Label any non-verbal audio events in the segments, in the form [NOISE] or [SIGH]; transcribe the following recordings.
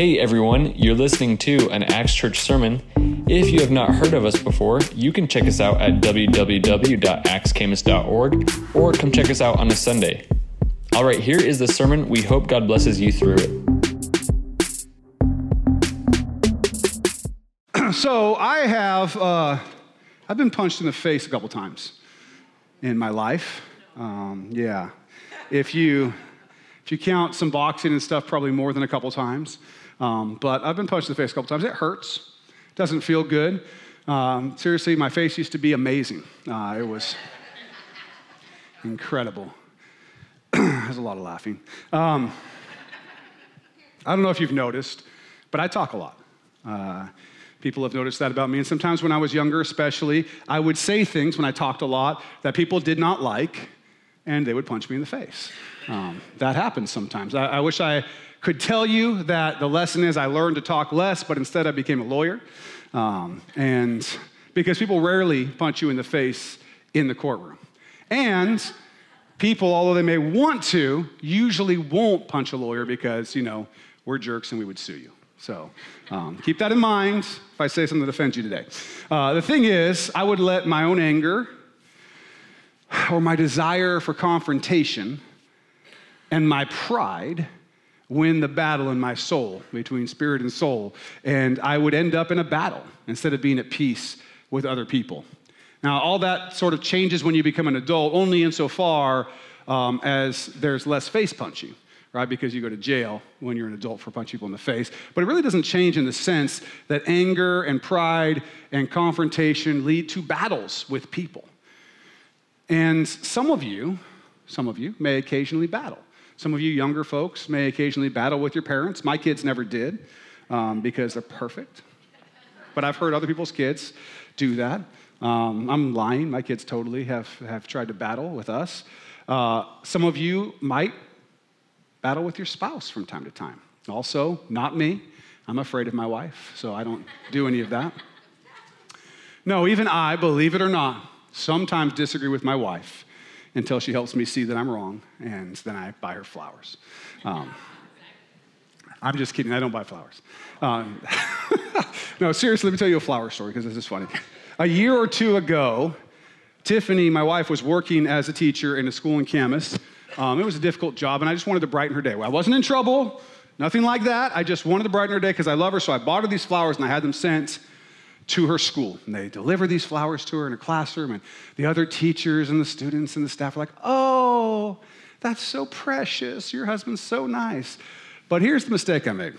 Hey everyone, you're listening to an Axe Church sermon. If you have not heard of us before, you can check us out at www.axcamas.org or come check us out on a Sunday. All right, here is the sermon. We hope God blesses you through it. [CLEARS THROAT] so I have, uh, I've been punched in the face a couple times in my life. Um, yeah, if you if you count some boxing and stuff, probably more than a couple times. Um, but I've been punched in the face a couple times. It hurts. Doesn't feel good. Um, seriously, my face used to be amazing. Uh, it was incredible. [CLEARS THROAT] There's a lot of laughing. Um, I don't know if you've noticed, but I talk a lot. Uh, people have noticed that about me. And sometimes when I was younger, especially, I would say things when I talked a lot that people did not like, and they would punch me in the face. Um, that happens sometimes. I, I wish I could tell you that the lesson is I learned to talk less, but instead I became a lawyer. Um, and because people rarely punch you in the face in the courtroom. And people, although they may want to, usually won't punch a lawyer because, you know, we're jerks and we would sue you. So um, keep that in mind if I say something that offends you today. Uh, the thing is, I would let my own anger or my desire for confrontation and my pride win the battle in my soul between spirit and soul. And I would end up in a battle instead of being at peace with other people. Now, all that sort of changes when you become an adult, only insofar um, as there's less face punching, right? Because you go to jail when you're an adult for punching people in the face. But it really doesn't change in the sense that anger and pride and confrontation lead to battles with people. And some of you, some of you may occasionally battle. Some of you younger folks may occasionally battle with your parents. My kids never did um, because they're perfect. But I've heard other people's kids do that. Um, I'm lying. My kids totally have, have tried to battle with us. Uh, some of you might battle with your spouse from time to time. Also, not me. I'm afraid of my wife, so I don't do any of that. No, even I, believe it or not, sometimes disagree with my wife until she helps me see that I'm wrong, and then I buy her flowers. Um, I'm just kidding, I don't buy flowers. Um, [LAUGHS] no, seriously, let me tell you a flower story because this is funny. A year or two ago, Tiffany, my wife, was working as a teacher in a school in Camas. Um, it was a difficult job, and I just wanted to brighten her day. Well, I wasn't in trouble, nothing like that. I just wanted to brighten her day because I love her, so I bought her these flowers and I had them sent to her school. And they deliver these flowers to her in her classroom, and the other teachers and the students and the staff are like, oh, that's so precious. Your husband's so nice. But here's the mistake I made.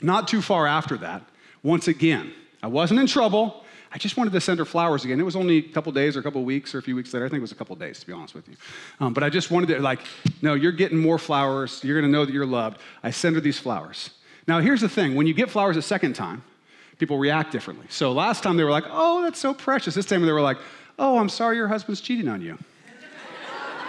Not too far after that, once again, I wasn't in trouble. I just wanted to send her flowers again. It was only a couple days or a couple weeks or a few weeks later. I think it was a couple days, to be honest with you. Um, but I just wanted to, like, no, you're getting more flowers. You're going to know that you're loved. I send her these flowers. Now, here's the thing when you get flowers a second time, people react differently. So last time they were like, oh, that's so precious. This time they were like, oh, I'm sorry your husband's cheating on you.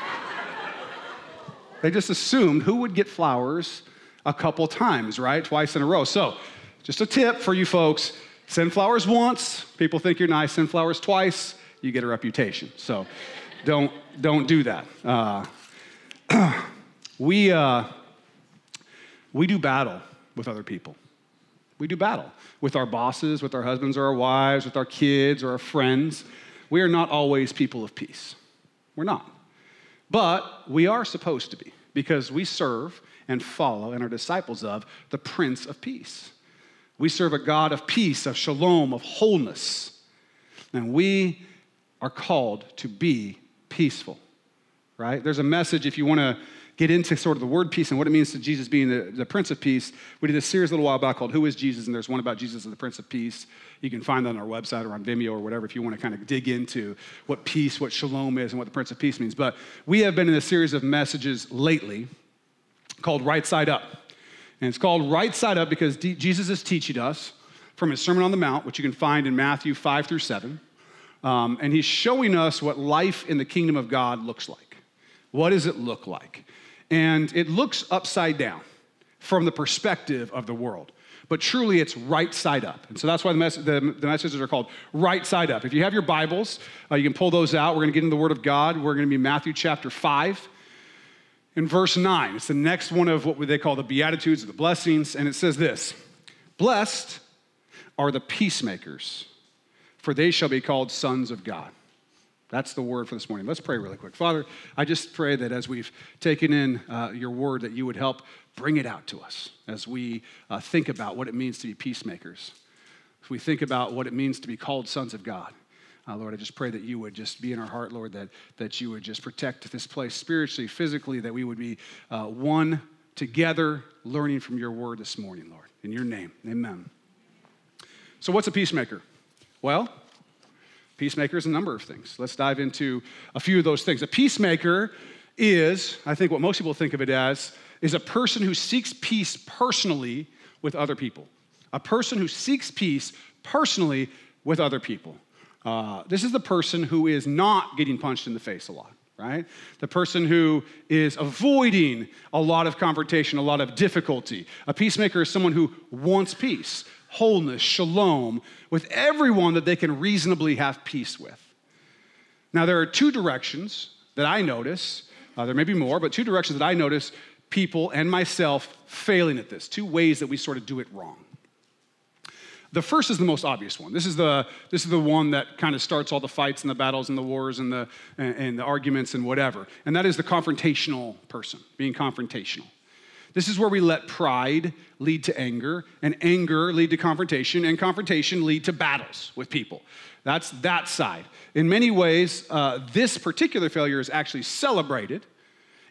[LAUGHS] they just assumed who would get flowers a couple times, right? Twice in a row. So, just a tip for you folks send flowers once, people think you're nice. Send flowers twice, you get a reputation. So, don't, don't do that. Uh, [CLEARS THROAT] we, uh, we do battle with other people. We do battle with our bosses, with our husbands or our wives, with our kids or our friends. We are not always people of peace. We're not. But we are supposed to be because we serve and follow and are disciples of the Prince of Peace. We serve a God of peace, of shalom, of wholeness. And we are called to be peaceful, right? There's a message if you want to get into sort of the word peace and what it means to Jesus being the, the Prince of Peace. We did a series a little while back called Who is Jesus? And there's one about Jesus as the Prince of Peace. You can find that on our website or on Vimeo or whatever if you want to kind of dig into what peace, what shalom is, and what the Prince of Peace means. But we have been in a series of messages lately called Right Side Up. And it's called Right Side Up because D- Jesus is teaching us from his Sermon on the Mount, which you can find in Matthew 5 through 7. Um, and he's showing us what life in the kingdom of God looks like. What does it look like? And it looks upside down from the perspective of the world. But truly, it's right side up. And so that's why the, the, the messages are called right side up. If you have your Bibles, uh, you can pull those out. We're going to get into the Word of God. We're going to be Matthew chapter 5. in verse 9. It's the next one of what they call the Beatitudes or the blessings, and it says this Blessed are the peacemakers, for they shall be called sons of God. That's the word for this morning. Let's pray really quick. Father, I just pray that as we've taken in uh, your word, that you would help bring it out to us as we uh, think about what it means to be peacemakers. If we think about what it means to be called sons of God. Uh, Lord, I just pray that you would just be in our heart, Lord, that, that you would just protect this place spiritually, physically, that we would be uh, one together learning from your word this morning, Lord. In your name, amen. So, what's a peacemaker? Well, peacemaker is a number of things. Let's dive into a few of those things. A peacemaker is, I think what most people think of it as, is a person who seeks peace personally with other people. A person who seeks peace personally with other people. Uh, this is the person who is not getting punched in the face a lot, right? The person who is avoiding a lot of confrontation, a lot of difficulty. A peacemaker is someone who wants peace wholeness, shalom, with everyone that they can reasonably have peace with. Now, there are two directions that I notice, uh, there may be more, but two directions that I notice people and myself failing at this, two ways that we sort of do it wrong. The first is the most obvious one. This is the, this is the one that kind of starts all the fights and the battles and the wars and the, and, and the arguments and whatever. And that is the confrontational person, being confrontational. This is where we let pride lead to anger, and anger lead to confrontation, and confrontation lead to battles with people. That's that side. In many ways, uh, this particular failure is actually celebrated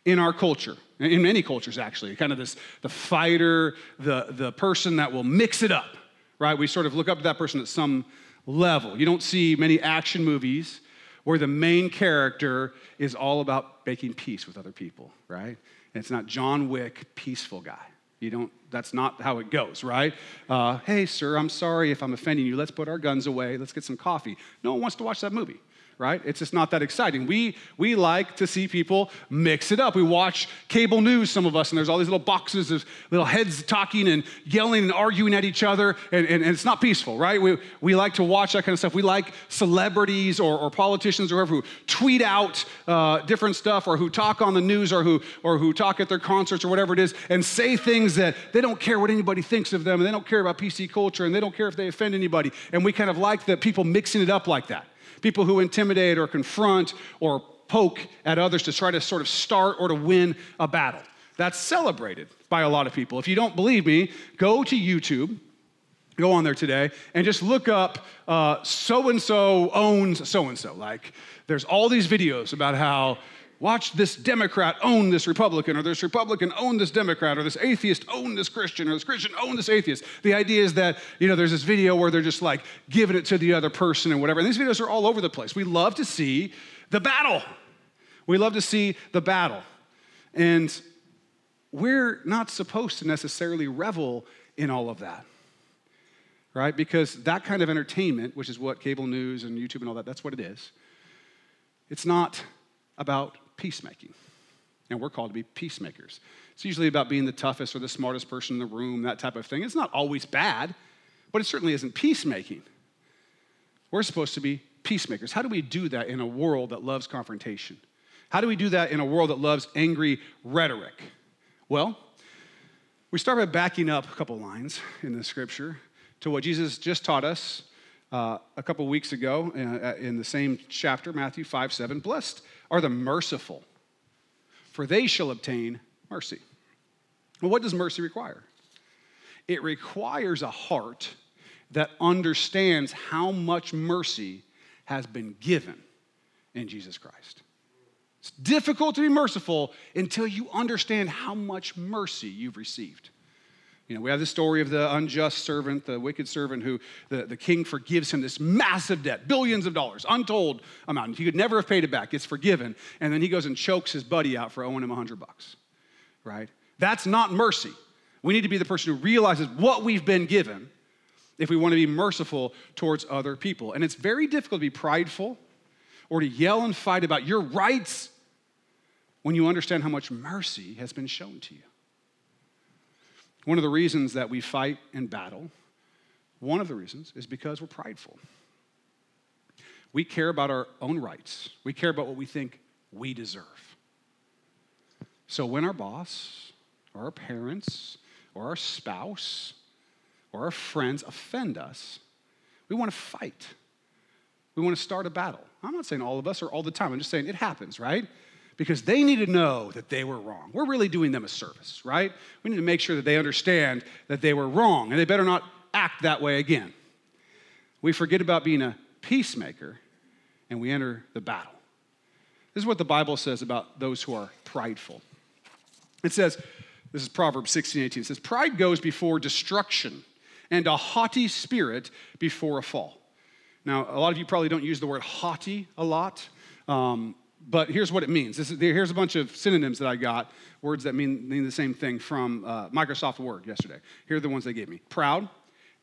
in our culture, in many cultures actually. Kind of this the fighter, the, the person that will mix it up, right? We sort of look up to that person at some level. You don't see many action movies where the main character is all about making peace with other people, right? It's not John Wick, peaceful guy. You don't, that's not how it goes, right? Uh, hey, sir, I'm sorry if I'm offending you. Let's put our guns away. Let's get some coffee. No one wants to watch that movie right? It's just not that exciting. We, we like to see people mix it up. We watch cable news, some of us, and there's all these little boxes of little heads talking and yelling and arguing at each other, and, and, and it's not peaceful, right? We, we like to watch that kind of stuff. We like celebrities or, or politicians or whoever who tweet out uh, different stuff or who talk on the news or who, or who talk at their concerts or whatever it is and say things that they don't care what anybody thinks of them and they don't care about PC culture and they don't care if they offend anybody. And we kind of like the people mixing it up like that people who intimidate or confront or poke at others to try to sort of start or to win a battle. That's celebrated by a lot of people. If you don't believe me, go to YouTube, go on there today, and just look up so and so owns so and so. Like, there's all these videos about how watch this Democrat own this Republican, or this Republican own this Democrat, or this atheist own this Christian, or this Christian own this atheist. The idea is that, you know, there's this video where they're just like giving it to the other person and whatever. And these videos are all over the place. We love to see the battle. We love to see the battle. And we're not supposed to necessarily revel in all of that. Right? Because that kind of entertainment, which is what cable news and YouTube and all that, that's what it is. It's not about peacemaking. And we're called to be peacemakers. It's usually about being the toughest or the smartest person in the room, that type of thing. It's not always bad, but it certainly isn't peacemaking. We're supposed to be peacemakers. How do we do that in a world that loves confrontation? How do we do that in a world that loves angry rhetoric? Well, we start by backing up a couple lines in the scripture to what Jesus just taught us uh, a couple weeks ago uh, in the same chapter, Matthew 5 7. Blessed are the merciful, for they shall obtain mercy. Well, what does mercy require? It requires a heart that understands how much mercy has been given in Jesus Christ. It's difficult to be merciful until you understand how much mercy you've received. You know, we have the story of the unjust servant, the wicked servant who the, the king forgives him this massive debt, billions of dollars, untold amount. He could never have paid it back. It's forgiven. And then he goes and chokes his buddy out for owing him 100 bucks, right? That's not mercy. We need to be the person who realizes what we've been given if we want to be merciful towards other people. And it's very difficult to be prideful or to yell and fight about your rights when you understand how much mercy has been shown to you. One of the reasons that we fight and battle, one of the reasons is because we're prideful. We care about our own rights, we care about what we think we deserve. So when our boss or our parents or our spouse or our friends offend us, we want to fight. We want to start a battle. I'm not saying all of us or all the time. I'm just saying it happens, right? Because they need to know that they were wrong. We're really doing them a service, right? We need to make sure that they understand that they were wrong and they better not act that way again. We forget about being a peacemaker and we enter the battle. This is what the Bible says about those who are prideful. It says, this is Proverbs 16, 18. It says, Pride goes before destruction, and a haughty spirit before a fall. Now, a lot of you probably don't use the word haughty a lot, um, but here's what it means. Is, here's a bunch of synonyms that I got, words that mean, mean the same thing from uh, Microsoft Word yesterday. Here are the ones they gave me proud,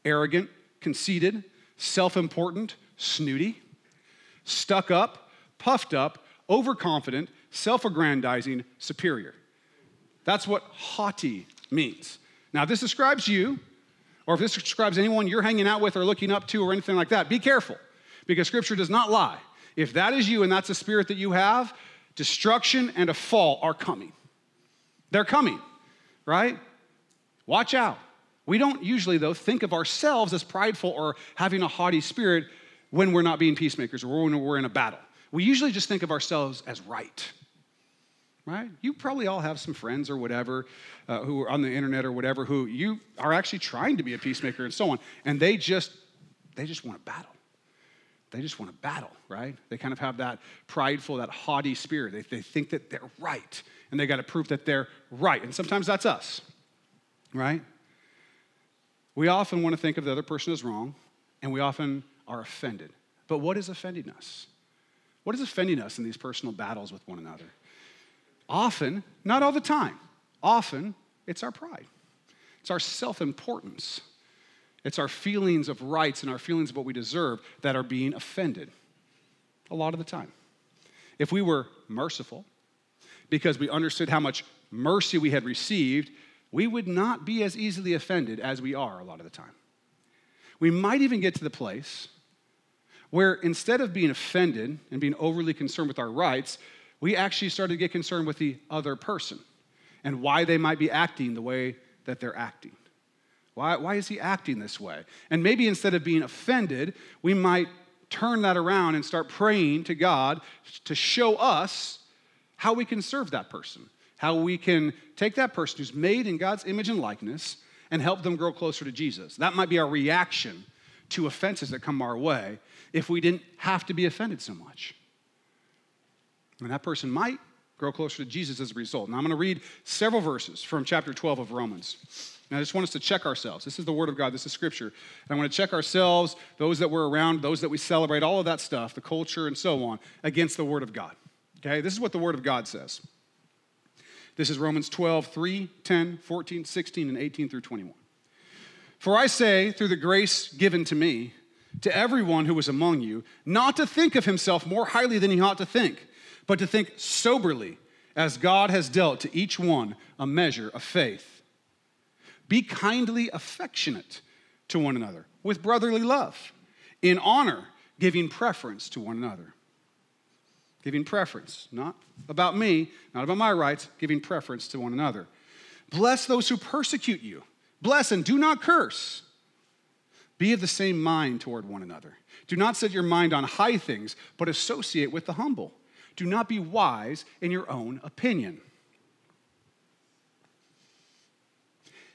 arrogant, conceited, self important, snooty, stuck up, puffed up, overconfident, self aggrandizing, superior. That's what haughty means. Now, if this describes you, or if this describes anyone you're hanging out with or looking up to or anything like that, be careful because scripture does not lie. If that is you and that's the spirit that you have, destruction and a fall are coming. They're coming, right? Watch out. We don't usually, though, think of ourselves as prideful or having a haughty spirit when we're not being peacemakers or when we're in a battle. We usually just think of ourselves as right right? You probably all have some friends or whatever uh, who are on the internet or whatever who you are actually trying to be a peacemaker and so on, and they just they just want to battle. They just want to battle, right? They kind of have that prideful, that haughty spirit. They, they think that they're right, and they got to prove that they're right. And sometimes that's us, right? We often want to think of the other person as wrong, and we often are offended. But what is offending us? What is offending us in these personal battles with one another? Often, not all the time, often it's our pride. It's our self importance. It's our feelings of rights and our feelings of what we deserve that are being offended a lot of the time. If we were merciful, because we understood how much mercy we had received, we would not be as easily offended as we are a lot of the time. We might even get to the place where instead of being offended and being overly concerned with our rights, we actually started to get concerned with the other person and why they might be acting the way that they're acting. Why, why is he acting this way? And maybe instead of being offended, we might turn that around and start praying to God to show us how we can serve that person, how we can take that person who's made in God's image and likeness and help them grow closer to Jesus. That might be our reaction to offenses that come our way if we didn't have to be offended so much. And that person might grow closer to Jesus as a result. Now, I'm going to read several verses from chapter 12 of Romans. And I just want us to check ourselves. This is the Word of God, this is Scripture. And I want to check ourselves, those that we're around, those that we celebrate, all of that stuff, the culture and so on, against the Word of God. Okay? This is what the Word of God says. This is Romans 12, 3, 10, 14, 16, and 18 through 21. For I say, through the grace given to me, to everyone who is among you, not to think of himself more highly than he ought to think but to think soberly as God has dealt to each one a measure of faith. Be kindly affectionate to one another with brotherly love, in honor, giving preference to one another. Giving preference, not about me, not about my rights, giving preference to one another. Bless those who persecute you. Bless and do not curse. Be of the same mind toward one another. Do not set your mind on high things, but associate with the humble. Do not be wise in your own opinion.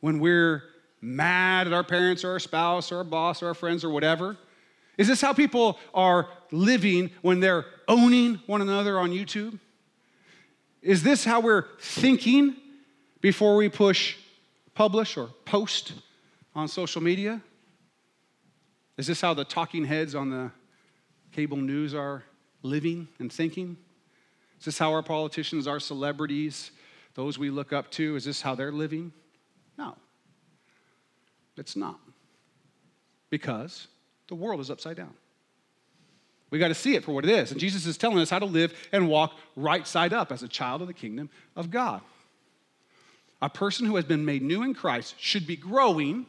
when we're mad at our parents or our spouse or our boss or our friends or whatever? Is this how people are living when they're owning one another on YouTube? Is this how we're thinking before we push publish or post on social media? Is this how the talking heads on the cable news are living and thinking? Is this how our politicians, our celebrities, those we look up to, is this how they're living? It's not. Because the world is upside down. We got to see it for what it is. And Jesus is telling us how to live and walk right side up as a child of the kingdom of God. A person who has been made new in Christ should be growing.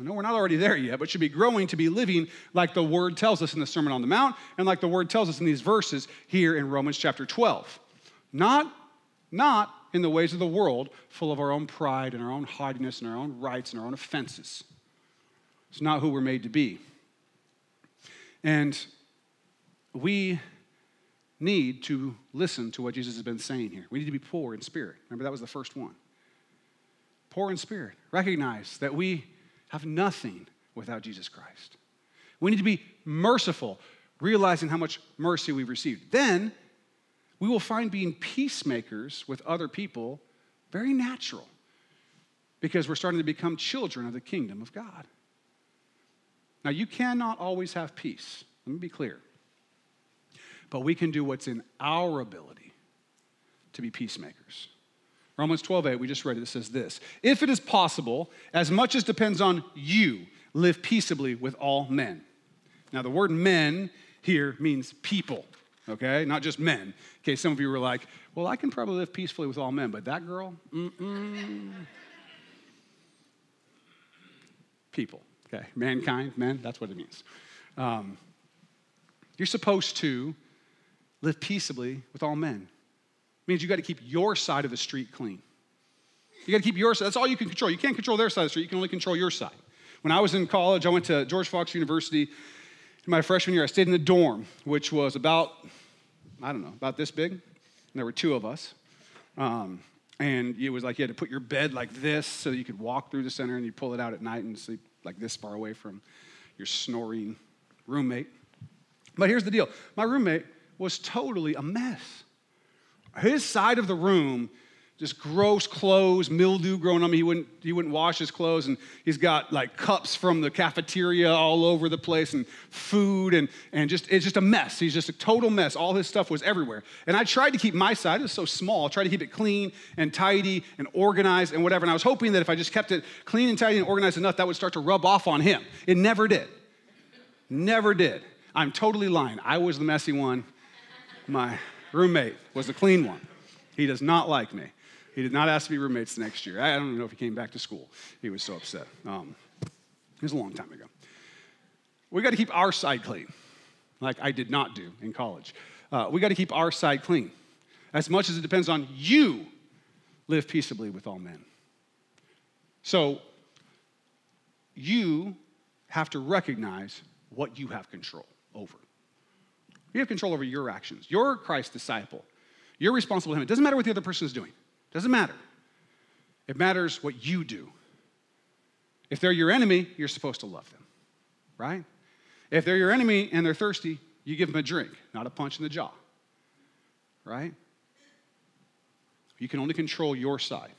I know we're not already there yet, but should be growing to be living like the Word tells us in the Sermon on the Mount and like the Word tells us in these verses here in Romans chapter 12. Not, not in the ways of the world, full of our own pride and our own haughtiness and our own rights and our own offenses. It's not who we're made to be. And we need to listen to what Jesus has been saying here. We need to be poor in spirit. Remember, that was the first one. Poor in spirit. Recognize that we have nothing without Jesus Christ. We need to be merciful, realizing how much mercy we've received. Then we will find being peacemakers with other people very natural because we're starting to become children of the kingdom of God. Now, you cannot always have peace. Let me be clear. But we can do what's in our ability to be peacemakers. Romans 12, 8, we just read it, it says this If it is possible, as much as depends on you, live peaceably with all men. Now, the word men here means people, okay? Not just men. Okay, some of you were like, well, I can probably live peacefully with all men, but that girl, mm-mm. people, okay? Mankind, men, that's what it means. Um, you're supposed to live peaceably with all men. It means you got to keep your side of the street clean. You got to keep your side. That's all you can control. You can't control their side of the street. You can only control your side. When I was in college, I went to George Fox University. In my freshman year, I stayed in the dorm, which was about, I don't know, about this big. And there were two of us. Um, and it was like you had to put your bed like this so you could walk through the center and you pull it out at night and sleep like this far away from your snoring roommate. But here's the deal my roommate was totally a mess. His side of the room, just gross clothes, mildew growing on him. He wouldn't, he wouldn't wash his clothes, and he's got like cups from the cafeteria all over the place, and food, and, and just it's just a mess. He's just a total mess. All his stuff was everywhere. And I tried to keep my side, it was so small, I tried to keep it clean and tidy and organized and whatever. And I was hoping that if I just kept it clean and tidy and organized enough, that would start to rub off on him. It never did. Never did. I'm totally lying. I was the messy one my roommate was the clean one. He does not like me. He did not ask to be roommates the next year. I don't even know if he came back to school. He was so upset. Um, it was a long time ago. We got to keep our side clean, like I did not do in college. Uh, we got to keep our side clean. As much as it depends on you, live peaceably with all men. So, you have to recognize what you have control over. You have control over your actions. You're Christ's disciple. You're responsible to him. It doesn't matter what the other person is doing. Doesn't matter. It matters what you do. If they're your enemy, you're supposed to love them, right? If they're your enemy and they're thirsty, you give them a drink, not a punch in the jaw, right? You can only control your side.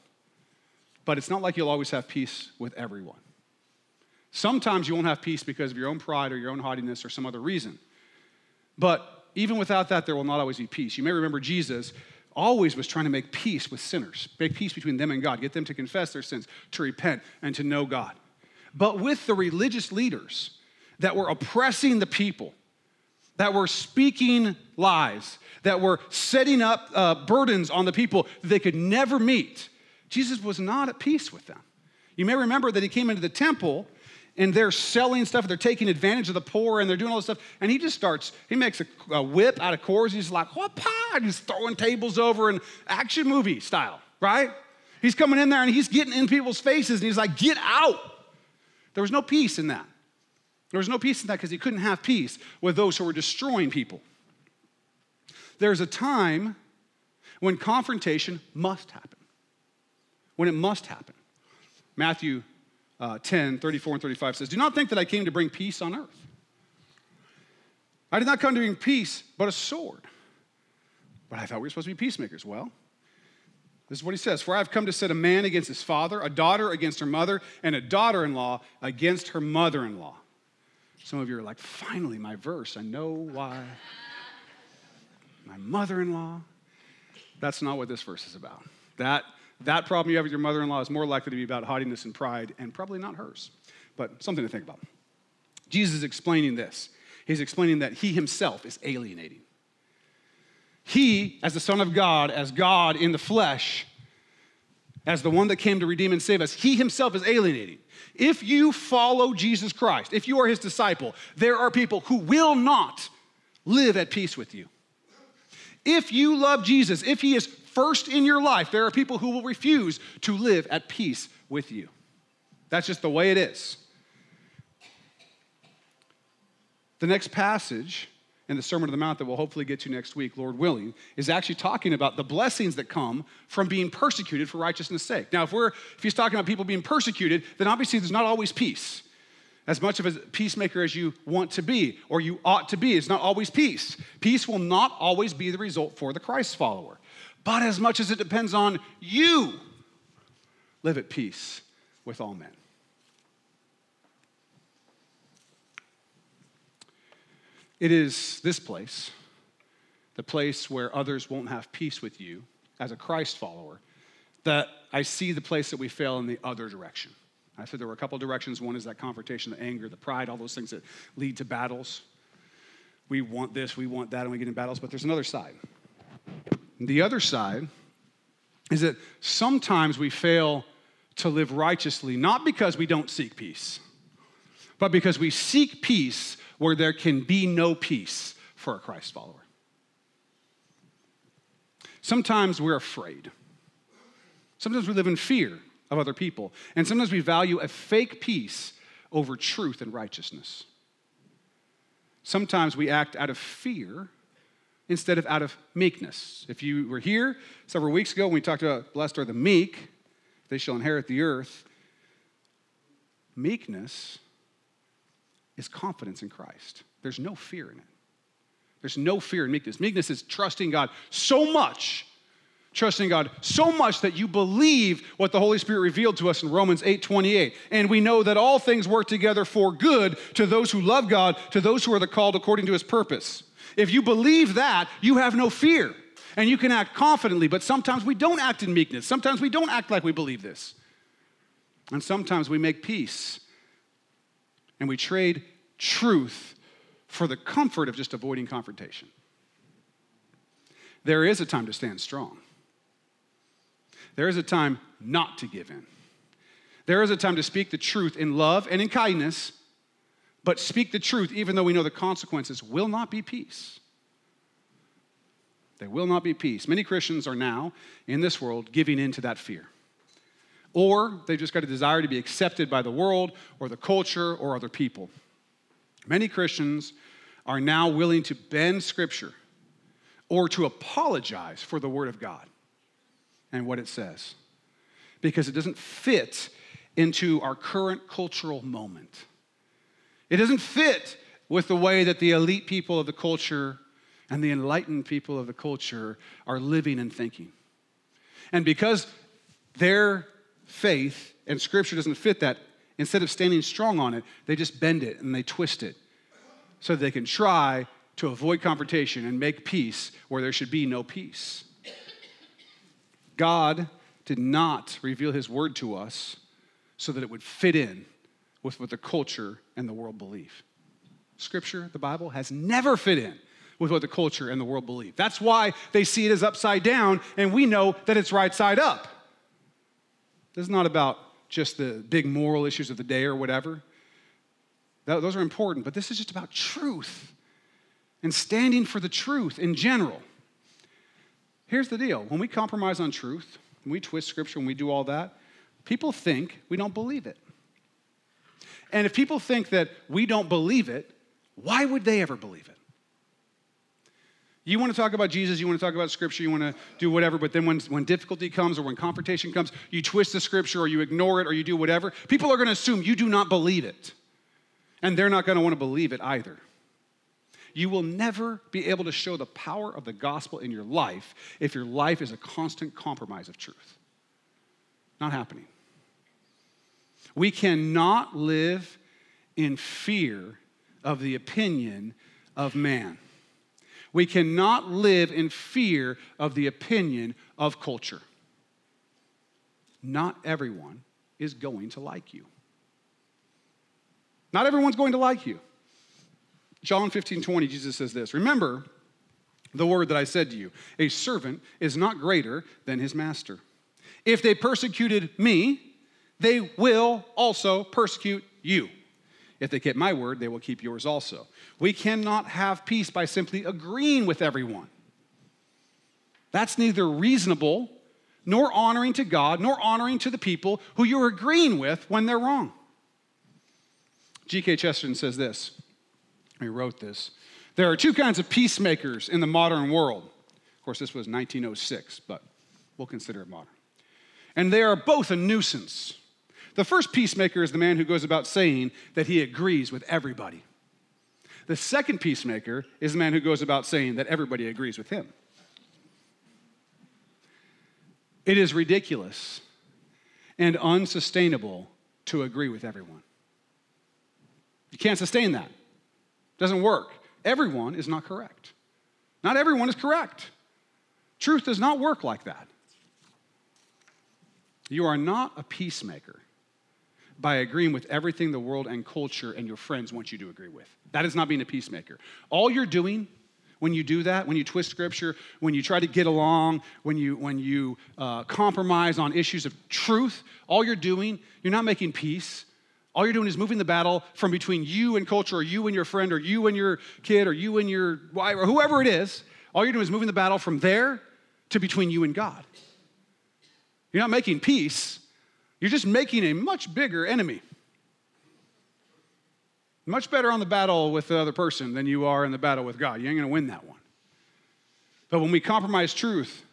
But it's not like you'll always have peace with everyone. Sometimes you won't have peace because of your own pride or your own haughtiness or some other reason. But even without that, there will not always be peace. You may remember Jesus always was trying to make peace with sinners, make peace between them and God, get them to confess their sins, to repent, and to know God. But with the religious leaders that were oppressing the people, that were speaking lies, that were setting up uh, burdens on the people that they could never meet, Jesus was not at peace with them. You may remember that he came into the temple and they're selling stuff, they're taking advantage of the poor, and they're doing all this stuff. And he just starts, he makes a, a whip out of cords. He's like, what pie? He's throwing tables over in action movie style, right? He's coming in there and he's getting in people's faces and he's like, get out. There was no peace in that. There was no peace in that because he couldn't have peace with those who were destroying people. There's a time when confrontation must happen, when it must happen. Matthew uh, 10, 34 and 35 says, Do not think that I came to bring peace on earth. I did not come to bring peace, but a sword. But I thought we were supposed to be peacemakers. Well, this is what he says For I have come to set a man against his father, a daughter against her mother, and a daughter in law against her mother in law. Some of you are like, Finally, my verse. I know why. My mother in law. That's not what this verse is about. That, that problem you have with your mother in law is more likely to be about haughtiness and pride and probably not hers, but something to think about. Jesus is explaining this. He's explaining that he himself is alienating. He, as the Son of God, as God in the flesh, as the one that came to redeem and save us, he himself is alienating. If you follow Jesus Christ, if you are his disciple, there are people who will not live at peace with you. If you love Jesus, if he is first in your life, there are people who will refuse to live at peace with you. That's just the way it is. The next passage in the Sermon on the Mount that we'll hopefully get to next week, Lord willing, is actually talking about the blessings that come from being persecuted for righteousness' sake. Now, if we're if he's talking about people being persecuted, then obviously there's not always peace. As much of a peacemaker as you want to be or you ought to be, it's not always peace. Peace will not always be the result for the Christ follower. But as much as it depends on you, live at peace with all men. It is this place, the place where others won't have peace with you as a Christ follower, that I see the place that we fail in the other direction. I said there were a couple directions. One is that confrontation, the anger, the pride, all those things that lead to battles. We want this, we want that, and we get in battles, but there's another side. The other side is that sometimes we fail to live righteously, not because we don't seek peace, but because we seek peace where there can be no peace for a Christ follower. Sometimes we're afraid. Sometimes we live in fear of other people. And sometimes we value a fake peace over truth and righteousness. Sometimes we act out of fear instead of out of meekness. If you were here several weeks ago when we talked about blessed are the meek, they shall inherit the earth, meekness is confidence in Christ. There's no fear in it. There's no fear in meekness. Meekness is trusting God so much, trusting God so much that you believe what the Holy Spirit revealed to us in Romans 8 28. And we know that all things work together for good to those who love God, to those who are the called according to his purpose. If you believe that, you have no fear and you can act confidently, but sometimes we don't act in meekness. Sometimes we don't act like we believe this. And sometimes we make peace and we trade truth for the comfort of just avoiding confrontation. There is a time to stand strong. There is a time not to give in. There is a time to speak the truth in love and in kindness, but speak the truth even though we know the consequences will not be peace. There will not be peace. Many Christians are now in this world giving in to that fear or they've just got a desire to be accepted by the world or the culture or other people. Many Christians are now willing to bend Scripture or to apologize for the Word of God and what it says because it doesn't fit into our current cultural moment. It doesn't fit with the way that the elite people of the culture and the enlightened people of the culture are living and thinking. And because their faith and scripture doesn't fit that, instead of standing strong on it, they just bend it and they twist it so they can try to avoid confrontation and make peace where there should be no peace. God did not reveal his word to us so that it would fit in with what the culture and the world believe. Scripture, the Bible, has never fit in with what the culture and the world believe. That's why they see it as upside down, and we know that it's right side up. This is not about just the big moral issues of the day or whatever. Those are important, but this is just about truth and standing for the truth in general. Here's the deal when we compromise on truth, when we twist scripture, when we do all that, people think we don't believe it. And if people think that we don't believe it, why would they ever believe it? You want to talk about Jesus, you want to talk about scripture, you want to do whatever, but then when, when difficulty comes or when confrontation comes, you twist the scripture or you ignore it or you do whatever. People are going to assume you do not believe it. And they're not going to want to believe it either. You will never be able to show the power of the gospel in your life if your life is a constant compromise of truth. Not happening. We cannot live in fear of the opinion of man. We cannot live in fear of the opinion of culture. not everyone is going to like you. Not everyone's going to like you. John 15, 20, Jesus says this Remember the word that I said to you a servant is not greater than his master. If they persecuted me, they will also persecute you. If they keep my word, they will keep yours also. We cannot have peace by simply agreeing with everyone. That's neither reasonable, nor honoring to God, nor honoring to the people who you're agreeing with when they're wrong. G.K. Chesterton says this. He wrote this. There are two kinds of peacemakers in the modern world. Of course, this was 1906, but we'll consider it modern. And they are both a nuisance. The first peacemaker is the man who goes about saying that he agrees with everybody. The second peacemaker is the man who goes about saying that everybody agrees with him. It is ridiculous and unsustainable to agree with everyone. You can't sustain that. Doesn't work. Everyone is not correct. Not everyone is correct. Truth does not work like that. You are not a peacemaker by agreeing with everything the world and culture and your friends want you to agree with. That is not being a peacemaker. All you're doing when you do that, when you twist scripture, when you try to get along, when you, when you uh, compromise on issues of truth, all you're doing, you're not making peace. All you're doing is moving the battle from between you and culture, or you and your friend, or you and your kid, or you and your wife, or whoever it is. All you're doing is moving the battle from there to between you and God. You're not making peace, you're just making a much bigger enemy. Much better on the battle with the other person than you are in the battle with God. You ain't gonna win that one. But when we compromise truth,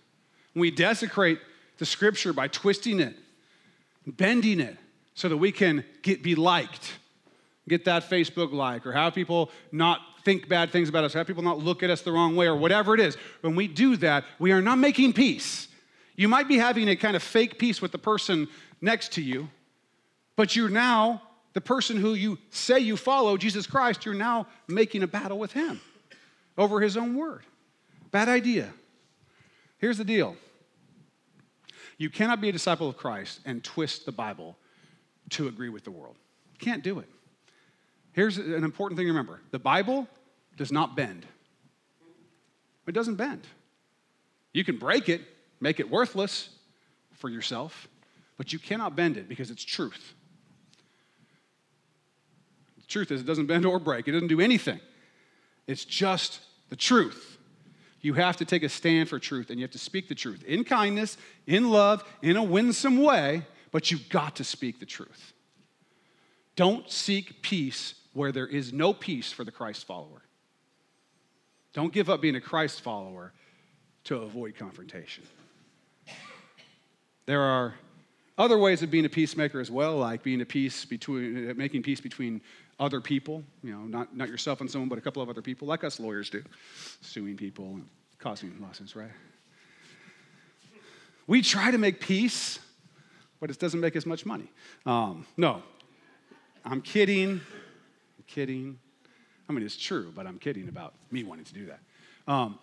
when we desecrate the scripture by twisting it, bending it, so that we can get, be liked, get that Facebook like, or have people not think bad things about us, have people not look at us the wrong way, or whatever it is. When we do that, we are not making peace. You might be having a kind of fake peace with the person next to you, but you're now the person who you say you follow, Jesus Christ, you're now making a battle with him over his own word. Bad idea. Here's the deal you cannot be a disciple of Christ and twist the Bible to agree with the world. Can't do it. Here's an important thing to remember the Bible does not bend, it doesn't bend. You can break it, make it worthless for yourself, but you cannot bend it because it's truth. The truth is, it doesn't bend or break, it doesn't do anything. It's just the truth. You have to take a stand for truth and you have to speak the truth in kindness, in love, in a winsome way, but you've got to speak the truth. Don't seek peace where there is no peace for the Christ follower. Don't give up being a Christ follower to avoid confrontation. There are other ways of being a peacemaker as well, like being a peace between, making peace between other people, you know, not, not yourself and someone, but a couple of other people, like us lawyers do, suing people and causing losses, right? We try to make peace, but it doesn't make as much money. Um, no, I'm kidding. I'm kidding. I mean, it's true, but I'm kidding about me wanting to do that. Um,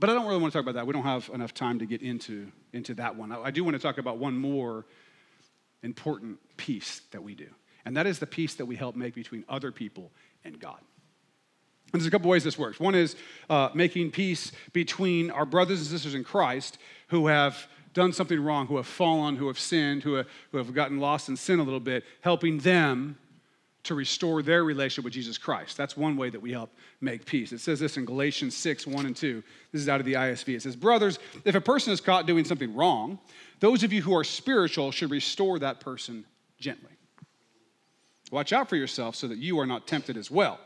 but I don't really want to talk about that. We don't have enough time to get into, into that one. I, I do want to talk about one more important piece that we do, and that is the peace that we help make between other people and God. And there's a couple ways this works. One is uh, making peace between our brothers and sisters in Christ who have done something wrong, who have fallen, who have sinned, who have, who have gotten lost in sin a little bit, helping them to restore their relationship with Jesus Christ. That's one way that we help make peace. It says this in Galatians 6 1 and 2. This is out of the ISV. It says, Brothers, if a person is caught doing something wrong, those of you who are spiritual should restore that person gently. Watch out for yourself so that you are not tempted as well.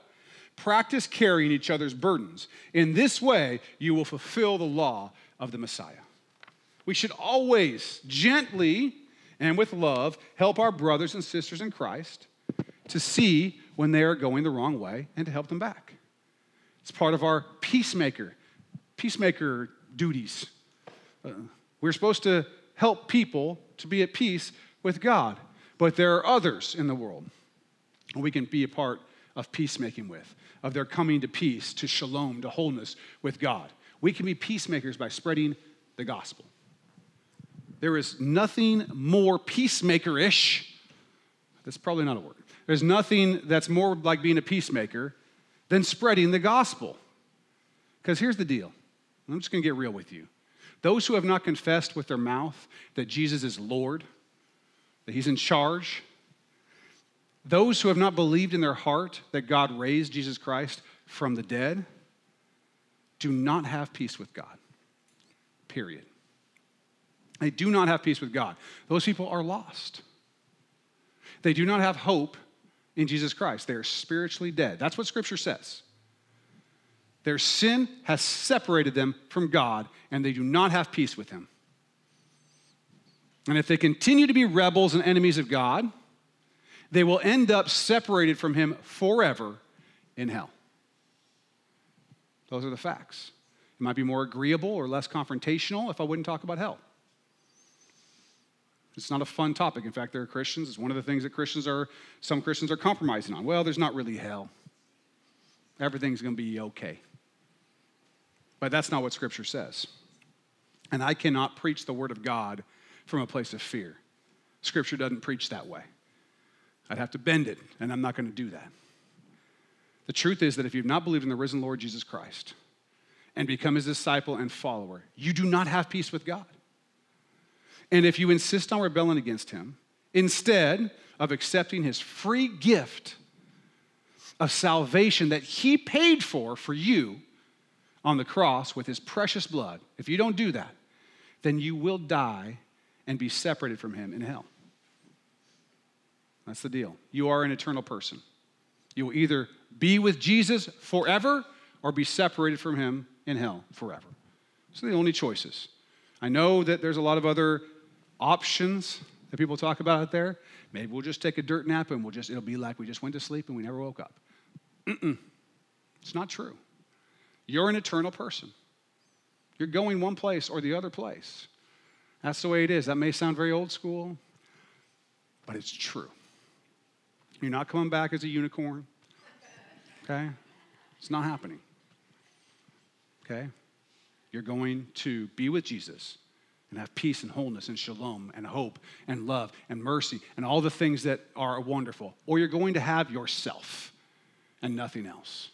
Practice carrying each other's burdens. In this way, you will fulfill the law of the Messiah. We should always gently and with love help our brothers and sisters in Christ to see when they are going the wrong way and to help them back. It's part of our peacemaker, peacemaker duties. Uh, we're supposed to help people to be at peace with God, but there are others in the world we can be a part of peacemaking with, of their coming to peace, to shalom, to wholeness with God. We can be peacemakers by spreading the gospel. There is nothing more peacemaker ish. That's probably not a word. There's nothing that's more like being a peacemaker than spreading the gospel. Because here's the deal I'm just going to get real with you. Those who have not confessed with their mouth that Jesus is Lord, that He's in charge, those who have not believed in their heart that God raised Jesus Christ from the dead, do not have peace with God. Period. They do not have peace with God. Those people are lost. They do not have hope in Jesus Christ. They are spiritually dead. That's what Scripture says. Their sin has separated them from God, and they do not have peace with Him. And if they continue to be rebels and enemies of God, they will end up separated from Him forever in hell. Those are the facts. It might be more agreeable or less confrontational if I wouldn't talk about hell. It's not a fun topic. In fact, there are Christians, it's one of the things that Christians are, some Christians are compromising on. Well, there's not really hell. Everything's going to be okay. But that's not what Scripture says. And I cannot preach the Word of God from a place of fear. Scripture doesn't preach that way. I'd have to bend it, and I'm not going to do that. The truth is that if you've not believed in the risen Lord Jesus Christ and become his disciple and follower, you do not have peace with God. And if you insist on rebelling against him, instead of accepting his free gift of salvation that he paid for for you on the cross with his precious blood, if you don't do that, then you will die and be separated from him in hell. That's the deal. You are an eternal person. You will either be with Jesus forever or be separated from him in hell forever. So the only choices. I know that there's a lot of other options that people talk about out there. Maybe we'll just take a dirt nap and we'll just, it'll be like we just went to sleep and we never woke up. Mm-mm. It's not true. You're an eternal person. You're going one place or the other place. That's the way it is. That may sound very old school, but it's true. You're not coming back as a unicorn. Okay? It's not happening. Okay? You're going to be with Jesus and have peace and wholeness and shalom and hope and love and mercy and all the things that are wonderful. Or you're going to have yourself and nothing else.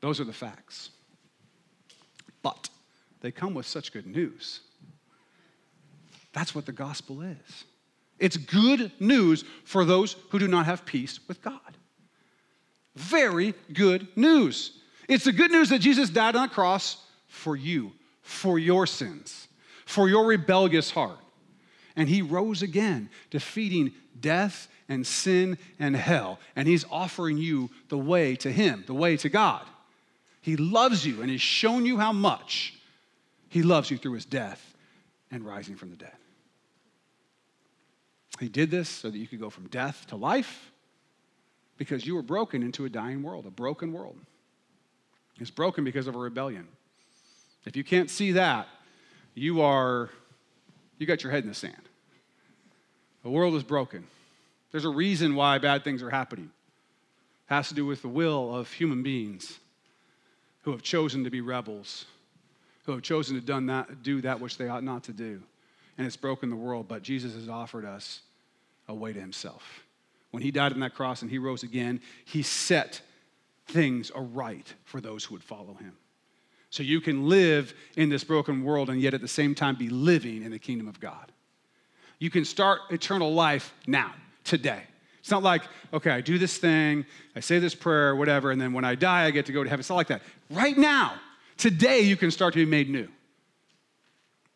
Those are the facts. But they come with such good news. That's what the gospel is. It's good news for those who do not have peace with God. Very good news. It's the good news that Jesus died on the cross for you, for your sins, for your rebellious heart. And he rose again, defeating death and sin and hell. And he's offering you the way to him, the way to God. He loves you and he's shown you how much he loves you through his death and rising from the dead. He did this so that you could go from death to life because you were broken into a dying world, a broken world. It's broken because of a rebellion. If you can't see that, you are, you got your head in the sand. The world is broken. There's a reason why bad things are happening. It has to do with the will of human beings who have chosen to be rebels, who have chosen to done that, do that which they ought not to do and it's broken the world, but Jesus has offered us a way to himself. When he died on that cross and he rose again, he set things aright for those who would follow him. So you can live in this broken world and yet at the same time be living in the kingdom of God. You can start eternal life now, today. It's not like, okay, I do this thing, I say this prayer, whatever, and then when I die, I get to go to heaven. It's not like that. Right now, today, you can start to be made new.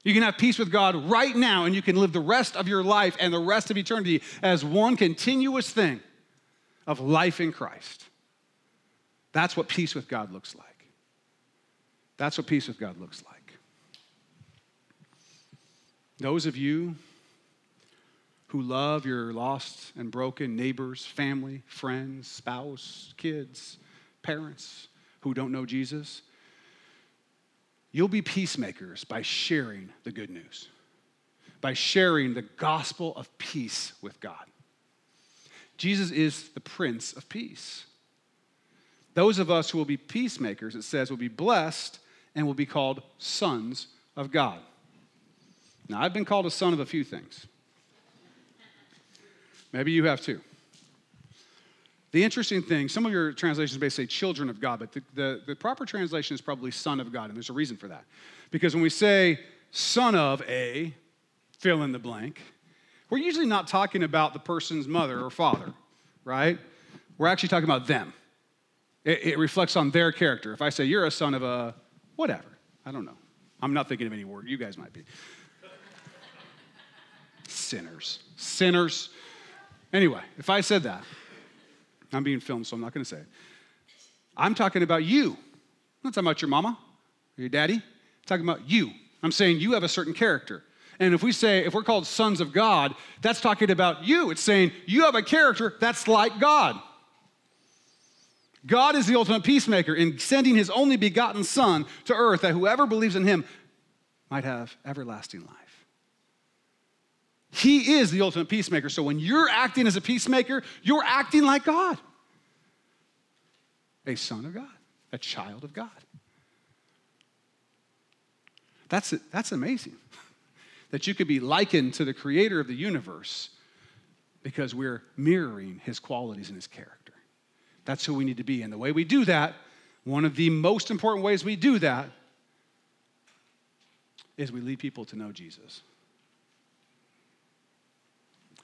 You can have peace with God right now, and you can live the rest of your life and the rest of eternity as one continuous thing of life in Christ. That's what peace with God looks like. That's what peace with God looks like. Those of you who love your lost and broken neighbors, family, friends, spouse, kids, parents who don't know Jesus, You'll be peacemakers by sharing the good news, by sharing the gospel of peace with God. Jesus is the Prince of Peace. Those of us who will be peacemakers, it says, will be blessed and will be called sons of God. Now, I've been called a son of a few things. Maybe you have too. The interesting thing, some of your translations may say children of God, but the, the, the, proper translation is probably son of God, and there's a reason for that. Because when we say son of a, fill in the blank, we're usually not talking about the person's mother or father, right? We're actually talking about them. It, it reflects on their character. If I say you're a son of a whatever, I don't know. I'm not thinking of any word. You guys might be. Sinners. Sinners. Anyway, if I said that, I'm being filmed, so I'm not going to say it. I'm talking about you. I'm not talking about your mama or your daddy. I'm talking about you. I'm saying you have a certain character. And if we say, if we're called sons of God, that's talking about you. It's saying you have a character that's like God. God is the ultimate peacemaker in sending his only begotten Son to earth that whoever believes in him might have everlasting life. He is the ultimate peacemaker. So when you're acting as a peacemaker, you're acting like God a son of God, a child of God. That's, that's amazing [LAUGHS] that you could be likened to the creator of the universe because we're mirroring his qualities and his character. That's who we need to be. And the way we do that, one of the most important ways we do that, is we lead people to know Jesus.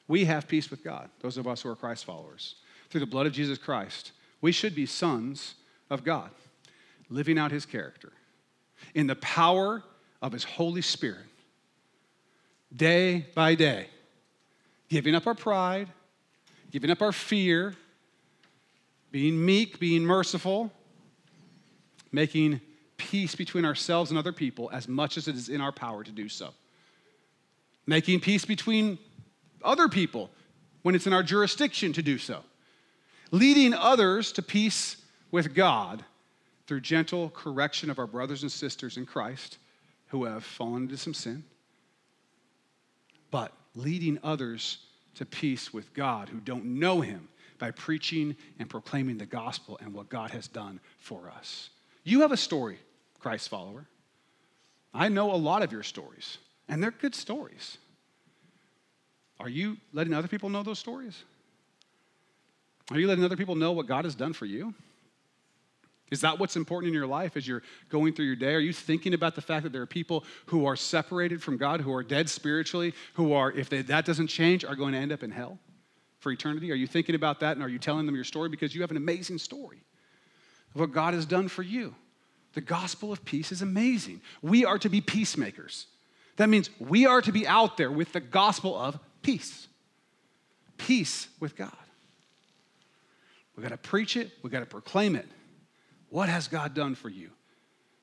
We have peace with God, those of us who are Christ followers. Through the blood of Jesus Christ, we should be sons of God, living out his character in the power of his Holy Spirit, day by day, giving up our pride, giving up our fear, being meek, being merciful, making peace between ourselves and other people as much as it is in our power to do so. Making peace between other people when it's in our jurisdiction to do so. Leading others to peace with God through gentle correction of our brothers and sisters in Christ who have fallen into some sin. But leading others to peace with God who don't know Him by preaching and proclaiming the gospel and what God has done for us. You have a story, Christ follower. I know a lot of your stories, and they're good stories. Are you letting other people know those stories? Are you letting other people know what God has done for you? Is that what's important in your life as you're going through your day? Are you thinking about the fact that there are people who are separated from God, who are dead spiritually, who are, if they, that doesn't change, are going to end up in hell for eternity? Are you thinking about that and are you telling them your story? Because you have an amazing story of what God has done for you. The gospel of peace is amazing. We are to be peacemakers. That means we are to be out there with the gospel of peace. Peace with God. We got to preach it, we got to proclaim it. What has God done for you?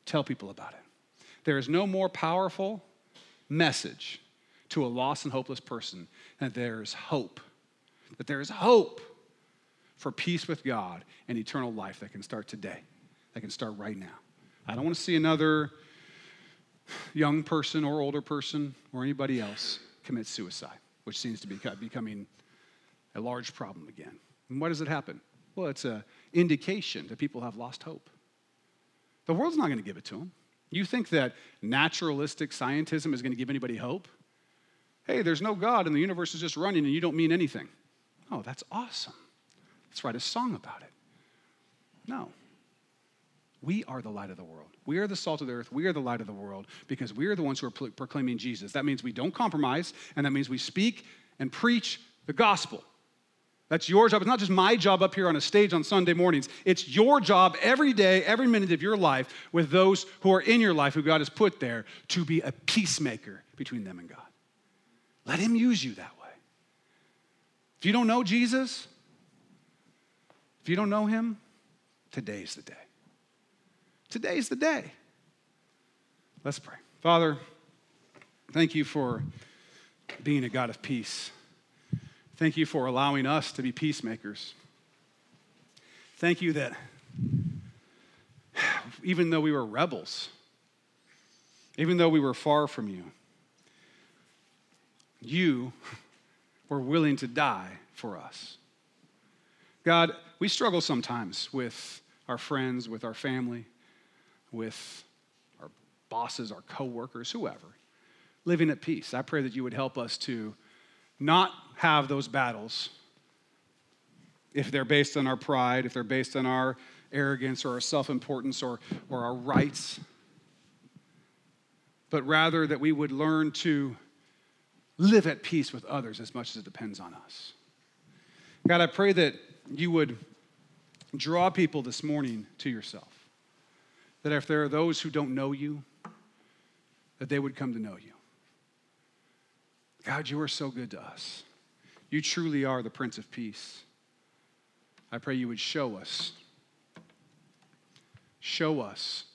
Tell people about it. There is no more powerful message to a lost and hopeless person that there is hope. That there is hope for peace with God and eternal life that can start today, that can start right now. I don't want to see another young person or older person or anybody else commit suicide which seems to be becoming a large problem again. And why does it happen? Well, it's an indication that people have lost hope. The world's not going to give it to them. You think that naturalistic scientism is going to give anybody hope? Hey, there's no God and the universe is just running and you don't mean anything. Oh, that's awesome. Let's write a song about it. No. We are the light of the world. We are the salt of the earth. We are the light of the world because we are the ones who are proclaiming Jesus. That means we don't compromise, and that means we speak and preach the gospel. That's your job. It's not just my job up here on a stage on Sunday mornings. It's your job every day, every minute of your life with those who are in your life, who God has put there, to be a peacemaker between them and God. Let Him use you that way. If you don't know Jesus, if you don't know Him, today's the day. Today's the day. Let's pray. Father, thank you for being a God of peace. Thank you for allowing us to be peacemakers. Thank you that even though we were rebels, even though we were far from you, you were willing to die for us. God, we struggle sometimes with our friends, with our family with our bosses, our coworkers, whoever, living at peace. I pray that you would help us to not have those battles if they're based on our pride, if they're based on our arrogance or our self importance or, or our rights, but rather that we would learn to live at peace with others as much as it depends on us. God, I pray that you would draw people this morning to yourself. That if there are those who don't know you, that they would come to know you. God, you are so good to us. You truly are the Prince of Peace. I pray you would show us, show us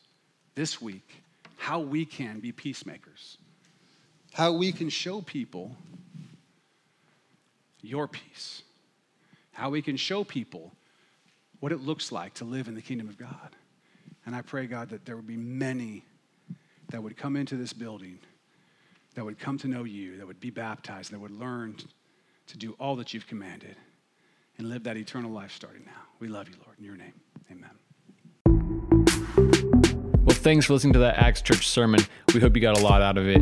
this week how we can be peacemakers, how we can show people your peace, how we can show people what it looks like to live in the kingdom of God. And I pray, God, that there would be many that would come into this building, that would come to know you, that would be baptized, that would learn to do all that you've commanded and live that eternal life starting now. We love you, Lord. In your name, amen. Well, thanks for listening to that Acts Church sermon. We hope you got a lot out of it.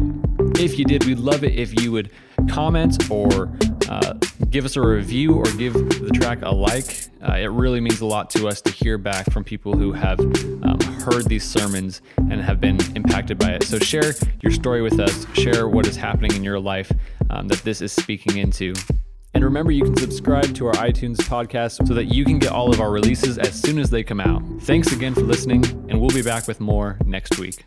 If you did, we'd love it if you would comment or uh, give us a review or give the track a like. Uh, it really means a lot to us to hear back from people who have um, heard these sermons and have been impacted by it. So share your story with us, share what is happening in your life um, that this is speaking into. And remember, you can subscribe to our iTunes podcast so that you can get all of our releases as soon as they come out. Thanks again for listening, and we'll be back with more next week.